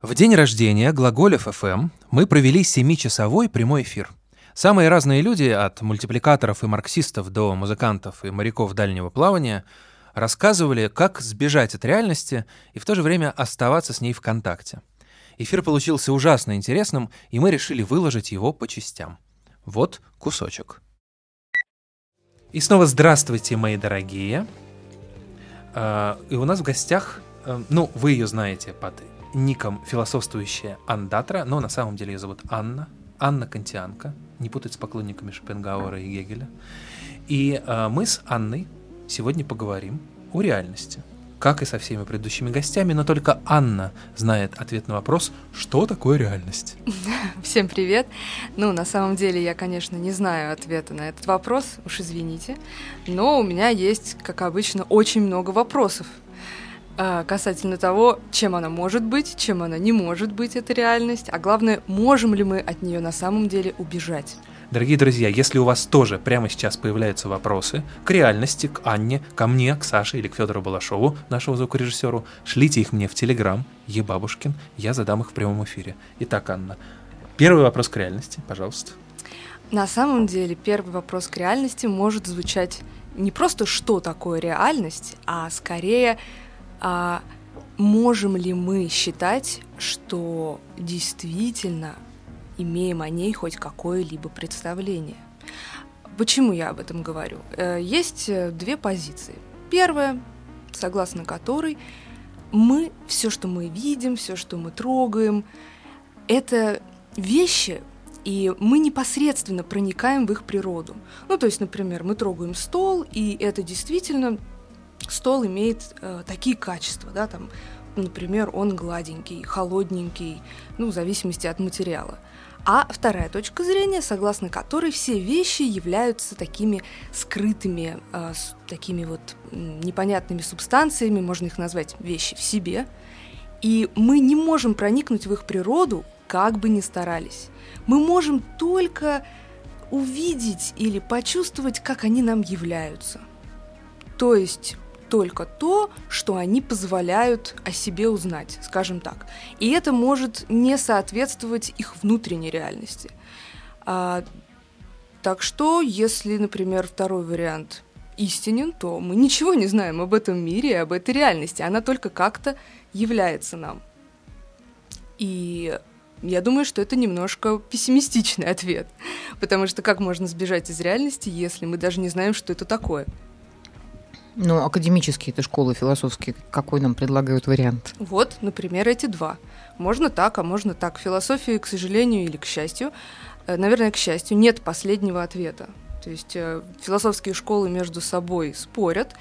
В день рождения Глаголев ФМ мы провели семичасовой прямой эфир. Самые разные люди, от мультипликаторов и марксистов до музыкантов и моряков дальнего плавания, рассказывали, как сбежать от реальности и в то же время оставаться с ней в контакте. Эфир получился ужасно интересным, и мы решили выложить его по частям. Вот кусочек. И снова здравствуйте, мои дорогие. А, И у нас в гостях, э, ну, вы ее знаете под ником философствующая Андатра, но на самом деле ее зовут Анна. Анна Кантианка, не путать с поклонниками Шопенгауэра и Гегеля. И э, мы с Анной сегодня поговорим о реальности. Как и со всеми предыдущими гостями, но только Анна знает ответ на вопрос, что такое реальность. Всем привет. Ну, на самом деле, я, конечно, не знаю ответа на этот вопрос, уж извините, но у меня есть, как обычно, очень много вопросов касательно того, чем она может быть, чем она не может быть, эта реальность, а главное, можем ли мы от нее на самом деле убежать. Дорогие друзья, если у вас тоже прямо сейчас появляются вопросы к реальности, к Анне, ко мне, к Саше или к Федору Балашову, нашему звукорежиссеру, шлите их мне в Телеграм, Ебабушкин, я задам их в прямом эфире. Итак, Анна, первый вопрос к реальности, пожалуйста. На самом деле, первый вопрос к реальности может звучать не просто «что такое реальность?», а скорее а можем ли мы считать, что действительно имеем о ней хоть какое-либо представление? Почему я об этом говорю? Э, Есть э, две позиции. Первая, согласно которой мы, все, что мы видим, все, что мы трогаем, это вещи, и мы непосредственно проникаем в их природу. Ну, то есть, например, мы трогаем стол, и это действительно стол имеет э, такие качества, да, там, например, он гладенький, холодненький, ну, в зависимости от материала. А вторая точка зрения, согласно которой все вещи являются такими скрытыми, э, с такими вот непонятными субстанциями, можно их назвать вещи в себе, и мы не можем проникнуть в их природу, как бы ни старались. Мы можем только увидеть или почувствовать, как они нам являются. То есть только то, что они позволяют о себе узнать, скажем так. И это может не соответствовать их внутренней реальности. А, так что, если, например, второй вариант истинен, то мы ничего не знаем об этом мире и об этой реальности. Она только как-то является нам. И я думаю, что это немножко пессимистичный ответ, потому что как можно сбежать из реальности, если мы даже не знаем, что это такое? Ну, академические это школы философские, какой нам предлагают вариант? Вот, например, эти два. Можно так, а можно так. Философии, к сожалению или к счастью, э, наверное, к счастью, нет последнего ответа. То есть э, философские школы между собой спорят,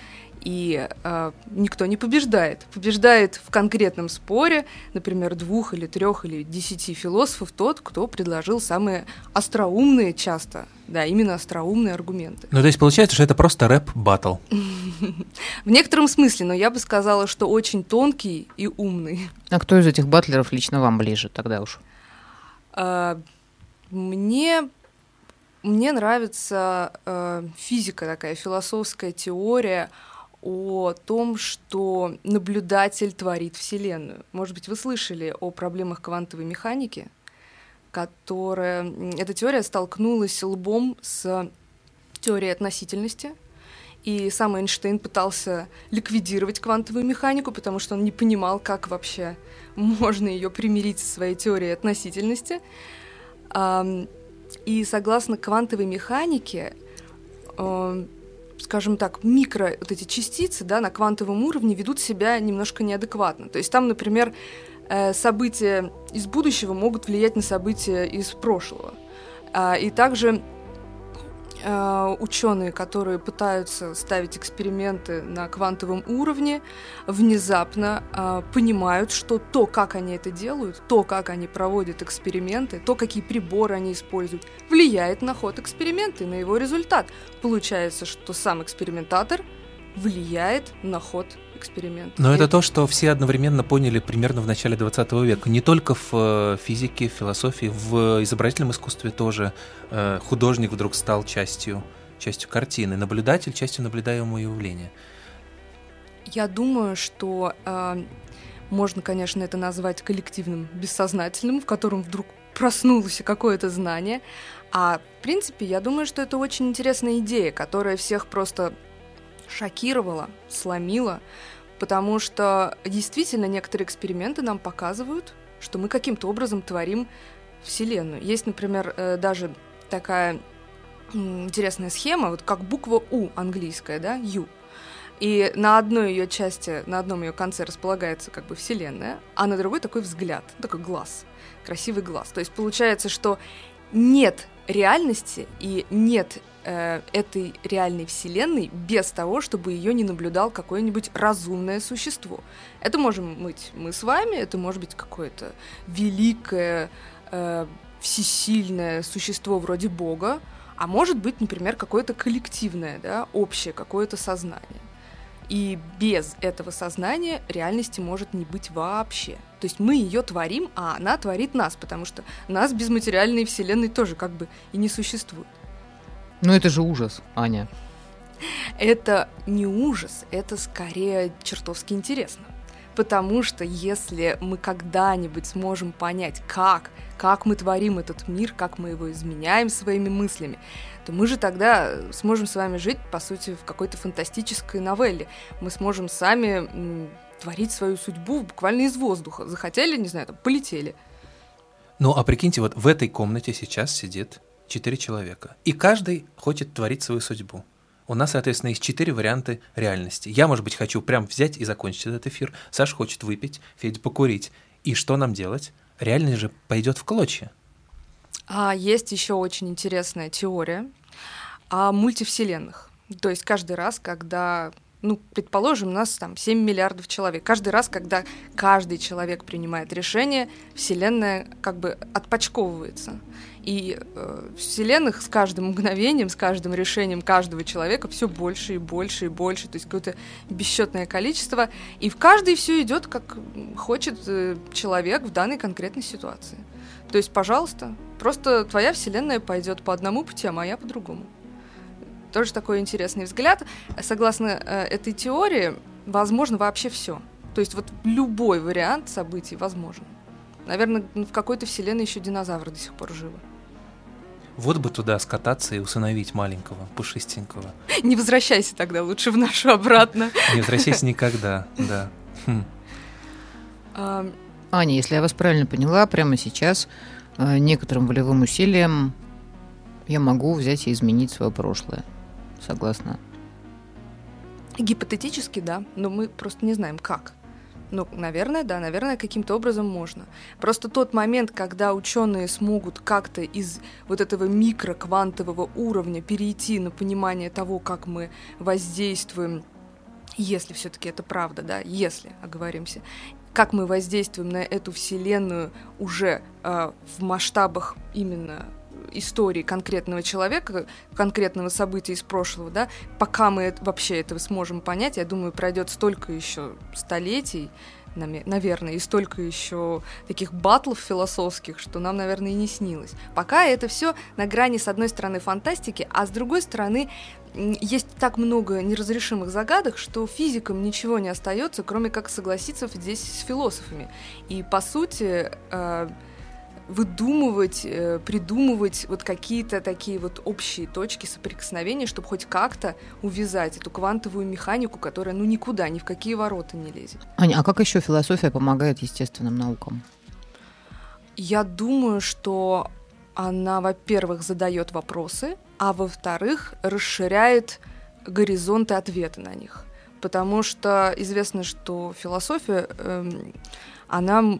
и э, никто не побеждает. Побеждает в конкретном споре, например, двух или трех или десяти философов тот, кто предложил самые остроумные часто, да, именно остроумные аргументы. Ну, то есть получается, что это просто рэп-баттл. В некотором смысле, но я бы сказала, что очень тонкий и умный. А кто из этих батлеров лично вам ближе тогда уж? А, Мне, мне нравится э, физика такая, философская теория о том, что наблюдатель творит Вселенную. Может быть, вы слышали о проблемах квантовой механики, которая... Эта теория столкнулась лбом с теорией относительности, и сам Эйнштейн пытался ликвидировать квантовую механику, потому что он не понимал, как вообще можно ее примирить со своей теорией относительности. И согласно квантовой механике, эм, скажем так, микро вот эти частицы да, на квантовом уровне ведут себя немножко неадекватно. То есть там, например, э, события из будущего могут влиять на события из прошлого. А, И также ученые, которые пытаются ставить эксперименты на квантовом уровне, внезапно а, понимают, что то, как они это делают, то, как они проводят эксперименты, то, какие приборы они используют, влияет на ход эксперимента и на его результат. Получается, что сам экспериментатор влияет на ход эксперимента. Но И это то, что все одновременно поняли примерно в начале 20 века. Не только в э, физике, в философии, в изобразительном искусстве тоже э, художник вдруг стал частью, частью картины, наблюдатель частью наблюдаемого явления. Я думаю, что э, Можно, конечно, это назвать коллективным бессознательным, в котором вдруг проснулось какое-то знание. А в принципе, я думаю, что это очень интересная идея, которая всех просто шокировала, сломила, потому что действительно некоторые эксперименты нам показывают, что мы каким-то образом творим Вселенную. Есть, например, э, даже такая интересная схема, вот как буква У английская, да, U. И на одной ее части, на одном ее конце располагается как бы Вселенная, а на другой такой взгляд, такой глаз, красивый глаз. То есть получается, что нет реальности и нет э, этой реальной вселенной без того, чтобы ее не наблюдал какое-нибудь разумное существо. Это можем быть мы с вами, это может быть какое-то великое, э, всесильное существо вроде Бога, а может быть, например, какое-то коллективное, да, общее какое-то сознание. И без этого сознания реальности может не быть вообще. То есть мы ее творим, а она творит нас, потому что нас без материальной вселенной тоже как бы и не существует. Ну это же ужас, Аня. Это не ужас, это скорее чертовски интересно. Потому что если мы когда-нибудь сможем понять, как, как мы творим этот мир, как мы его изменяем своими мыслями, то мы же тогда сможем с вами жить, по сути, в какой-то фантастической новелле. Мы сможем сами творить свою судьбу буквально из воздуха. Захотели, не знаю, там, полетели. Ну, а прикиньте, вот в этой комнате сейчас сидит четыре человека, и каждый хочет творить свою судьбу. У нас, соответственно, есть четыре варианта реальности. Я, может быть, хочу прям взять и закончить этот эфир. Саша хочет выпить, Федя покурить. И что нам делать? Реальность же пойдет в клочья. А есть еще очень интересная теория о мультивселенных. То есть каждый раз, когда ну, предположим, у нас там 7 миллиардов человек. Каждый раз, когда каждый человек принимает решение, Вселенная как бы отпочковывается. И э, Вселенных с каждым мгновением, с каждым решением каждого человека все больше и больше и больше. То есть какое-то бесчетное количество. И в каждой все идет, как хочет э, человек в данной конкретной ситуации. То есть, пожалуйста, просто твоя Вселенная пойдет по одному пути, а моя по другому. Тоже такой интересный взгляд. Согласно э, этой теории, возможно вообще все. То есть вот любой вариант событий возможен. Наверное, в какой-то вселенной еще динозавры до сих пор живы. Вот бы туда скататься и усыновить маленького, пушистенького. Не возвращайся тогда лучше в нашу обратно. Не возвращайся никогда, да. Хм. Аня, если я вас правильно поняла, прямо сейчас э, некоторым волевым усилием я могу взять и изменить свое прошлое согласна. Гипотетически, да, но мы просто не знаем, как. Ну, наверное, да, наверное, каким-то образом можно. Просто тот момент, когда ученые смогут как-то из вот этого микроквантового уровня перейти на понимание того, как мы воздействуем, если все-таки это правда, да, если оговоримся, как мы воздействуем на эту вселенную уже э, в масштабах именно истории конкретного человека, конкретного события из прошлого, да, пока мы вообще этого сможем понять, я думаю, пройдет столько еще столетий, наверное, и столько еще таких батлов философских, что нам, наверное, и не снилось. Пока это все на грани, с одной стороны, фантастики, а с другой стороны, есть так много неразрешимых загадок, что физикам ничего не остается, кроме как согласиться здесь с философами. И, по сути, э, выдумывать, э, придумывать вот какие-то такие вот общие точки соприкосновения, чтобы хоть как-то увязать эту квантовую механику, которая ну никуда, ни в какие ворота не лезет. Аня, а как еще философия помогает естественным наукам? Я думаю, что она, во-первых, задает вопросы, а во-вторых, расширяет горизонты ответа на них. Потому что известно, что философия, э, она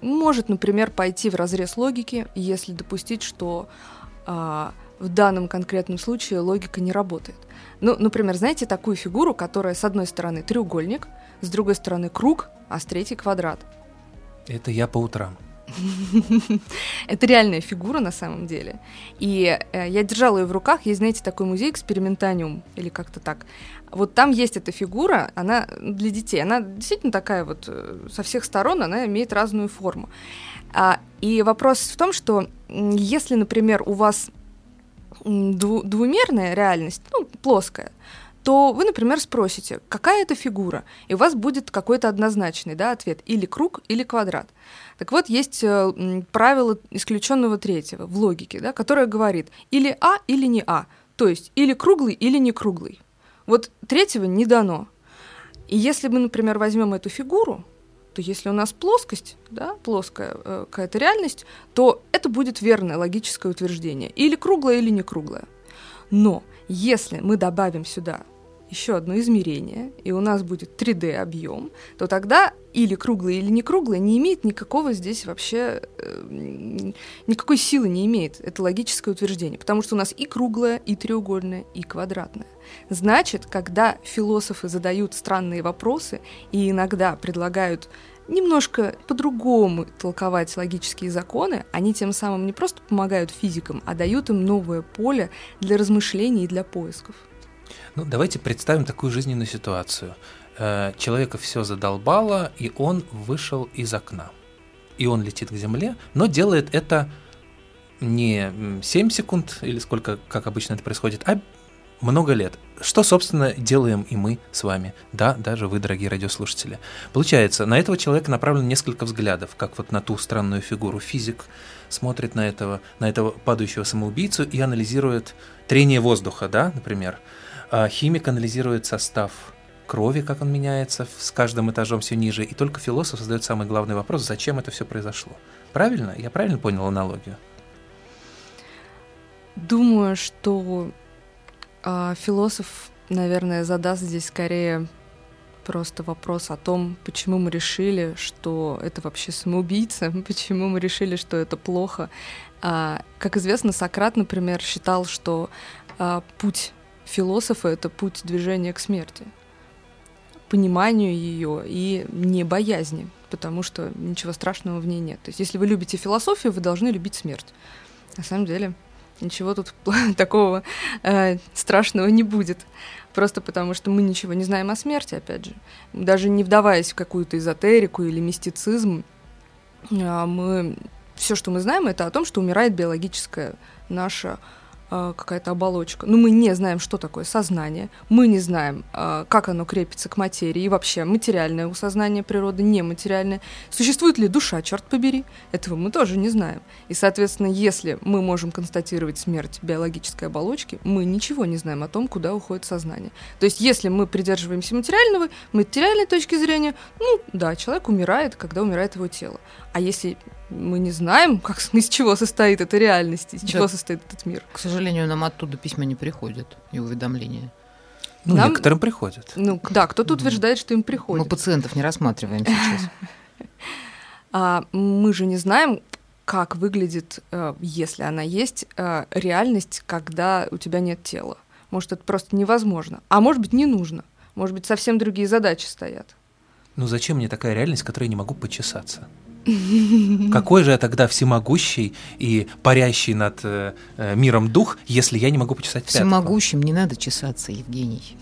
может, например, пойти в разрез логики, если допустить, что а, в данном конкретном случае логика не работает. Ну, например, знаете такую фигуру, которая с одной стороны треугольник, с другой стороны круг, а с третьей квадрат. Это я по утрам. Это реальная фигура на самом деле. И э, я держала ее в руках. Есть, знаете, такой музей экспериментаниум, или как-то так. Вот там есть эта фигура, она для детей. Она действительно такая вот э, со всех сторон, она имеет разную форму. А, и вопрос в том, что если, например, у вас дву- двумерная реальность, ну, плоская, то вы, например, спросите, какая это фигура, и у вас будет какой-то однозначный да, ответ, или круг, или квадрат. Так вот, есть э, правило исключенного третьего в логике, да, которое говорит или А, или не А, то есть или круглый, или не круглый. Вот третьего не дано. И если мы, например, возьмем эту фигуру, то если у нас плоскость, да, плоская э, какая-то реальность, то это будет верное логическое утверждение. Или круглое, или не круглое. Но если мы добавим сюда еще одно измерение, и у нас будет 3D объем, то тогда или круглое, или не круглое не имеет никакого здесь вообще, э, никакой силы не имеет. Это логическое утверждение, потому что у нас и круглое, и треугольное, и квадратное. Значит, когда философы задают странные вопросы и иногда предлагают немножко по-другому толковать логические законы, они тем самым не просто помогают физикам, а дают им новое поле для размышлений и для поисков. Ну, давайте представим такую жизненную ситуацию. Э, человека все задолбало, и он вышел из окна. И он летит к земле, но делает это не 7 секунд или сколько, как обычно это происходит, а много лет. Что, собственно, делаем и мы с вами, да, даже вы, дорогие радиослушатели. Получается, на этого человека направлено несколько взглядов, как вот на ту странную фигуру. Физик смотрит на этого, на этого падающего самоубийцу и анализирует трение воздуха, да, например. А химик анализирует состав крови, как он меняется с каждым этажом все ниже, и только философ задает самый главный вопрос, зачем это все произошло. Правильно? Я правильно понял аналогию? Думаю, что а, философ, наверное, задаст здесь скорее просто вопрос о том, почему мы решили, что это вообще самоубийца, почему мы решили, что это плохо. А, как известно, Сократ, например, считал, что а, путь философа — это путь движения к смерти, пониманию ее и не боязни, потому что ничего страшного в ней нет. То есть если вы любите философию, вы должны любить смерть. На самом деле ничего тут такого э, страшного не будет. Просто потому, что мы ничего не знаем о смерти, опять же. Даже не вдаваясь в какую-то эзотерику или мистицизм, э, мы все, что мы знаем, это о том, что умирает биологическая наша а, какая-то оболочка. Но мы не знаем, что такое сознание, мы не знаем, а, как оно крепится к материи, и вообще материальное у сознания природы, нематериальное. Существует ли душа, черт побери? Этого мы тоже не знаем. И, соответственно, если мы можем констатировать смерть биологической оболочки, мы ничего не знаем о том, куда уходит сознание. То есть, если мы придерживаемся материального, материальной точки зрения, ну да, человек умирает, когда умирает его тело. А если мы не знаем, как, из чего состоит эта реальность, из да. чего состоит этот мир. К сожалению, нам оттуда письма не приходят и уведомления. Ну, нам, некоторым приходят. Ну, да, кто-то утверждает, что им приходят. Мы пациентов не рассматриваем сейчас. А мы же не знаем, как выглядит, э, если она есть, э, реальность, когда у тебя нет тела. Может, это просто невозможно. А может быть, не нужно. Может быть, совсем другие задачи стоят. Ну зачем мне такая реальность, в которой я не могу почесаться? Какой же я тогда всемогущий и парящий над э, э, миром дух, если я не могу почесать пятку? Всемогущим не надо чесаться, Евгений.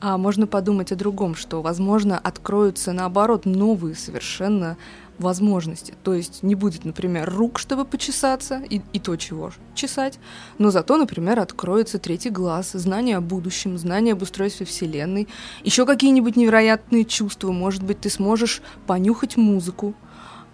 А можно подумать о другом, что, возможно, откроются, наоборот, новые совершенно возможности. То есть не будет, например, рук, чтобы почесаться, и, и то, чего чесать, но зато, например, откроется третий глаз, знание о будущем, знание об устройстве Вселенной, еще какие-нибудь невероятные чувства. Может быть, ты сможешь понюхать музыку,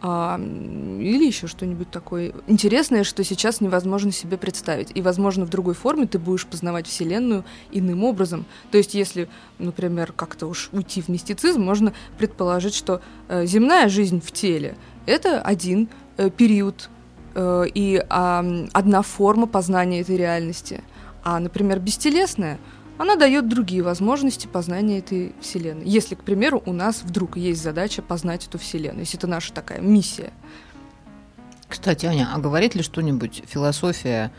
а, или еще что-нибудь такое интересное, что сейчас невозможно себе представить. И, возможно, в другой форме ты будешь познавать Вселенную иным образом. То есть, если, например, как-то уж уйти в мистицизм, можно предположить, что э, земная жизнь в теле — это один э, период э, и э, одна форма познания этой реальности. А, например, бестелесная — она дает другие возможности познания этой Вселенной. Если, к примеру, у нас вдруг есть задача познать эту Вселенную, если это наша такая миссия. Кстати, Аня, а говорит ли что-нибудь философия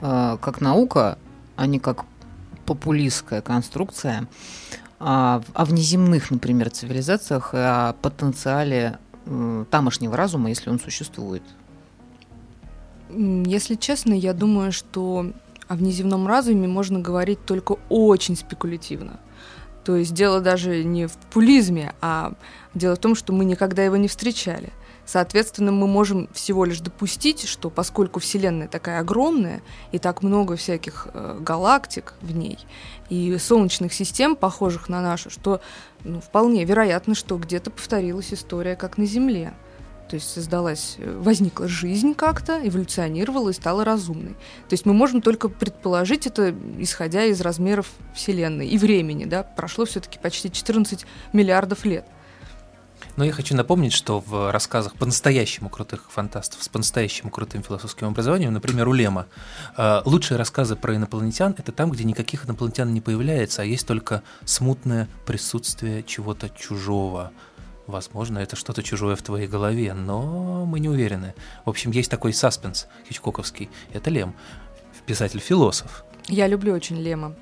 э, как наука, а не как популистская конструкция, а, о внеземных, например, цивилизациях, о потенциале э, тамошнего разума, если он существует? Если честно, я думаю, что о внеземном разуме можно говорить только очень спекулятивно. То есть дело даже не в пулизме, а дело в том, что мы никогда его не встречали. Соответственно, мы можем всего лишь допустить, что поскольку Вселенная такая огромная, и так много всяких э, галактик в ней, и солнечных систем, похожих на нашу, что ну, вполне вероятно, что где-то повторилась история, как на Земле. То есть создалась, э, возникла жизнь как-то, эволюционировала и стала разумной. То есть мы можем только предположить это, исходя из размеров Вселенной и времени. Да? Прошло все-таки почти 14 миллиардов лет. Но я хочу напомнить, что в рассказах по-настоящему крутых фантастов с по-настоящему крутым философским образованием, например, у Лема, э, лучшие рассказы про инопланетян — это там, где никаких инопланетян не появляется, а есть только смутное присутствие чего-то чужого — Возможно, это что-то чужое в твоей голове, но мы не уверены. В общем, есть такой саспенс хичкоковский. Это Лем, писатель-философ. Я люблю очень Лема.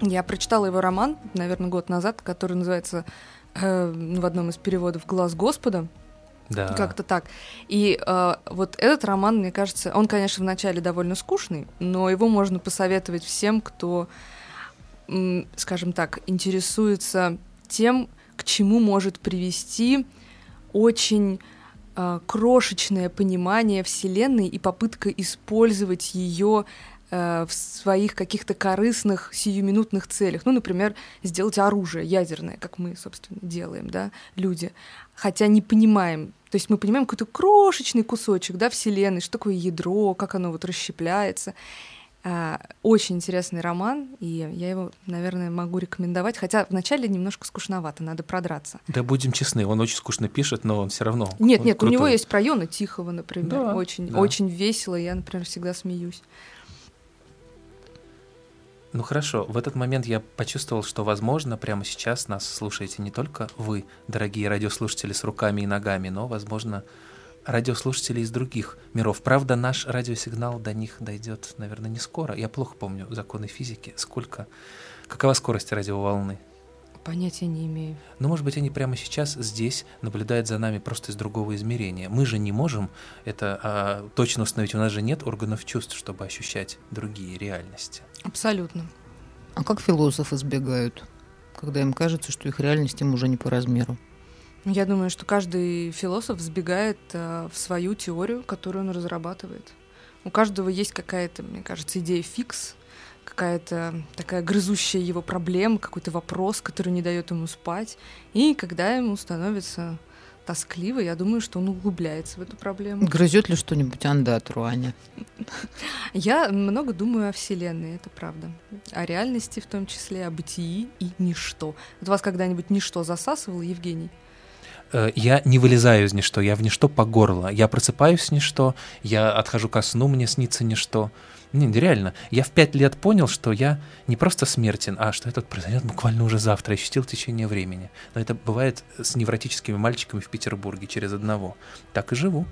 Я прочитала его роман, наверное, год назад, который называется э, в одном из переводов «Глаз Господа». Да. Как-то так. И э, вот этот роман, мне кажется, он, конечно, вначале довольно скучный, но его можно посоветовать всем, кто, скажем так, интересуется тем, к чему может привести очень э, крошечное понимание Вселенной и попытка использовать ее э, в своих каких-то корыстных сиюминутных целях. Ну, например, сделать оружие ядерное, как мы, собственно, делаем, да, люди. Хотя не понимаем, то есть мы понимаем какой-то крошечный кусочек, да, Вселенной, что такое ядро, как оно вот расщепляется. А, очень интересный роман, и я его, наверное, могу рекомендовать. Хотя вначале немножко скучновато, надо продраться. Да, будем честны, он очень скучно пишет, но он все равно. Нет, нет, крутой. у него есть про Йона Тихого, например. Да, очень, да. очень весело. Я, например, всегда смеюсь. Ну хорошо, в этот момент я почувствовал, что, возможно, прямо сейчас нас слушаете не только вы, дорогие радиослушатели с руками и ногами, но, возможно, радиослушатели из других миров. Правда, наш радиосигнал до них дойдет, наверное, не скоро. Я плохо помню законы физики. Сколько? Какова скорость радиоволны? Понятия не имею. Ну, может быть, они прямо сейчас здесь наблюдают за нами просто из другого измерения. Мы же не можем это а, точно установить. У нас же нет органов чувств, чтобы ощущать другие реальности. Абсолютно. А как философы избегают, когда им кажется, что их реальность им уже не по размеру? Я думаю, что каждый философ сбегает э, в свою теорию, которую он разрабатывает. У каждого есть какая-то, мне кажется, идея фикс, какая-то такая грызущая его проблема, какой-то вопрос, который не дает ему спать. И когда ему становится тоскливо, я думаю, что он углубляется в эту проблему. Грызет ли что-нибудь андатру, Аня? Я много думаю о Вселенной, это правда. О реальности в том числе, о бытии и ничто. Вот вас когда-нибудь ничто засасывало, Евгений? Э, я не вылезаю из ничто, я в ничто по горло. Я просыпаюсь в ничто, я отхожу ко сну, мне снится ничто. Не, реально, я в пять лет понял, что я не просто смертен, а что это произойдет буквально уже завтра, ощутил течение времени. Но это бывает с невротическими мальчиками в Петербурге через одного. Так и живу.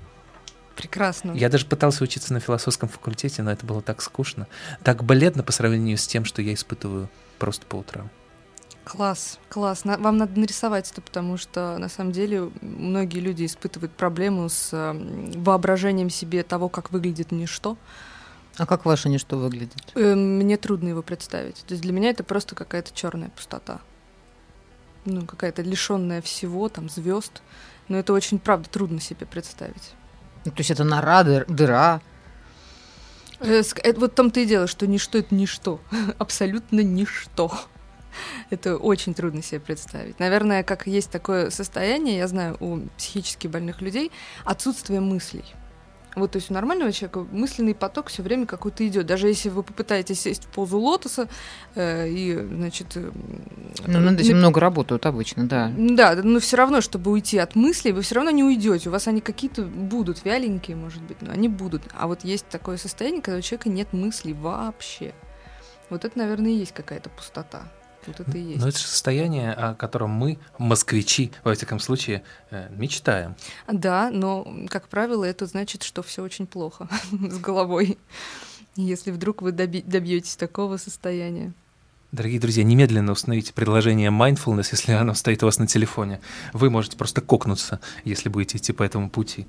Прекрасно. Я даже пытался учиться на философском факультете, но это было так скучно, так бледно по сравнению с тем, что я испытываю просто по утрам. Класс, класс. На- Вам надо нарисовать это, потому что на самом деле многие люди испытывают проблему с э, воображением себе того, как выглядит ничто. А как ваше ничто выглядит? Э, Мне трудно его представить. То есть для меня это просто какая-то черная пустота. Ну, какая-то лишенная всего, там, звезд. Но это очень, правда, трудно себе представить. Ну, то есть это нора, дыр- дыра. Э, это Вот в том-то и дело, что ничто — это ничто. Абсолютно ничто. Это очень трудно себе представить. Наверное, как есть такое состояние, я знаю, у психически больных людей, отсутствие мыслей. Вот, то есть у нормального человека мысленный поток все время какой-то идет. Даже если вы попытаетесь сесть в позу лотоса э, и, значит... э, Ну, над этим нап- много работают обычно. Да, да, но все равно, чтобы уйти от мыслей, вы все равно не уйдете. У вас они какие-то будут, вяленькие, может быть, но они будут. А вот есть такое состояние, когда у человека нет мыслей вообще. Вот это, наверное, и есть какая-то пустота. Вот это и есть. Но это же состояние, о котором мы, москвичи, во всяком случае, э, мечтаем. Да, но, как правило, это значит, что все очень плохо с головой. Если вдруг вы добьетесь такого состояния. Дорогие друзья, немедленно установите приложение Mindfulness, если оно стоит у вас на телефоне. Вы можете просто кокнуться, если будете идти по этому пути.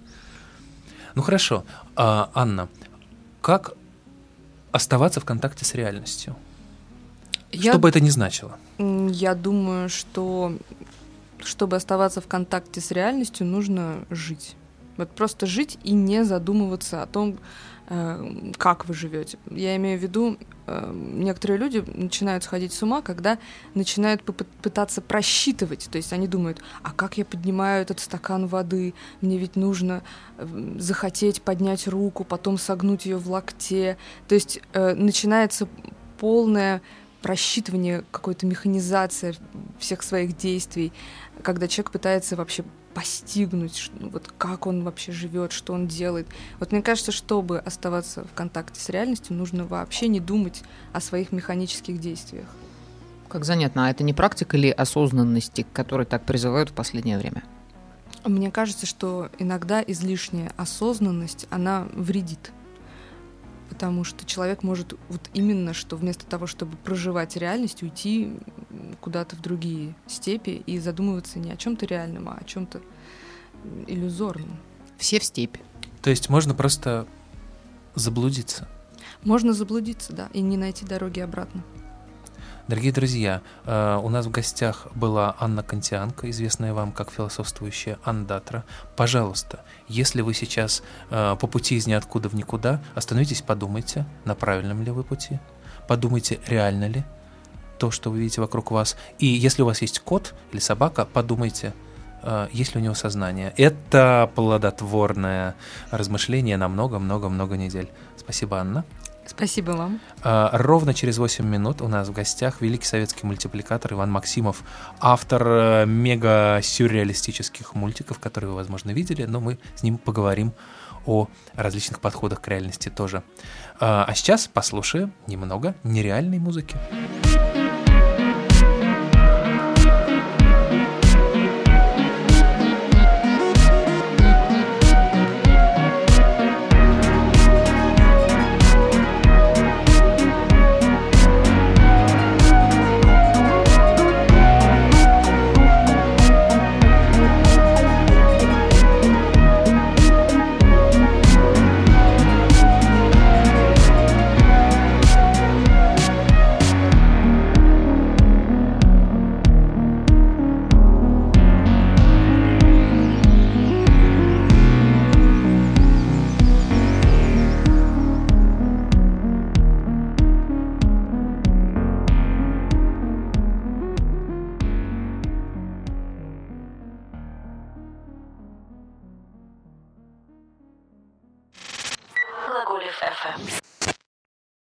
Ну хорошо, А, Анна, как оставаться в контакте с реальностью? Я, Что бы это ни значило? я думаю, что чтобы оставаться в контакте с реальностью, нужно жить. Вот просто жить и не задумываться о том, э, как вы живете. Я имею в виду, э, некоторые люди начинают сходить с ума, когда начинают пытаться просчитывать. То есть они думают, а как я поднимаю этот стакан воды? Мне ведь нужно захотеть поднять руку, потом согнуть ее в локте. То есть э, начинается полное просчитывание, какая-то механизация всех своих действий, когда человек пытается вообще постигнуть, ну, вот как он вообще живет, что он делает. Вот мне кажется, чтобы оставаться в контакте с реальностью, нужно вообще не думать о своих механических действиях. Как занятно, а это не практика ли осознанности, к которой так призывают в последнее время? Мне кажется, что иногда излишняя осознанность, она вредит потому что человек может вот именно, что вместо того, чтобы проживать реальность, уйти куда-то в другие степи и задумываться не о чем-то реальном, а о чем-то иллюзорном. Все в степи. То есть можно просто заблудиться. Можно заблудиться, да, и не найти дороги обратно. Дорогие друзья, э, у нас в гостях была Анна Кантианка, известная вам как философствующая андатра. Пожалуйста, если вы сейчас э, по пути из ниоткуда в никуда, остановитесь, подумайте, на правильном ли вы пути, подумайте, реально ли то, что вы видите вокруг вас. И если у вас есть кот или собака, подумайте, э, есть ли у него сознание. Это плодотворное размышление на много-много-много недель. Спасибо, Анна. Спасибо вам. А, ровно через 8 минут у нас в гостях великий советский мультипликатор Иван Максимов, автор э, мега-сюрреалистических мультиков, которые вы, возможно, видели, но мы с ним поговорим о различных подходах к реальности тоже. А, а сейчас послушаем немного нереальной музыки. Глаголев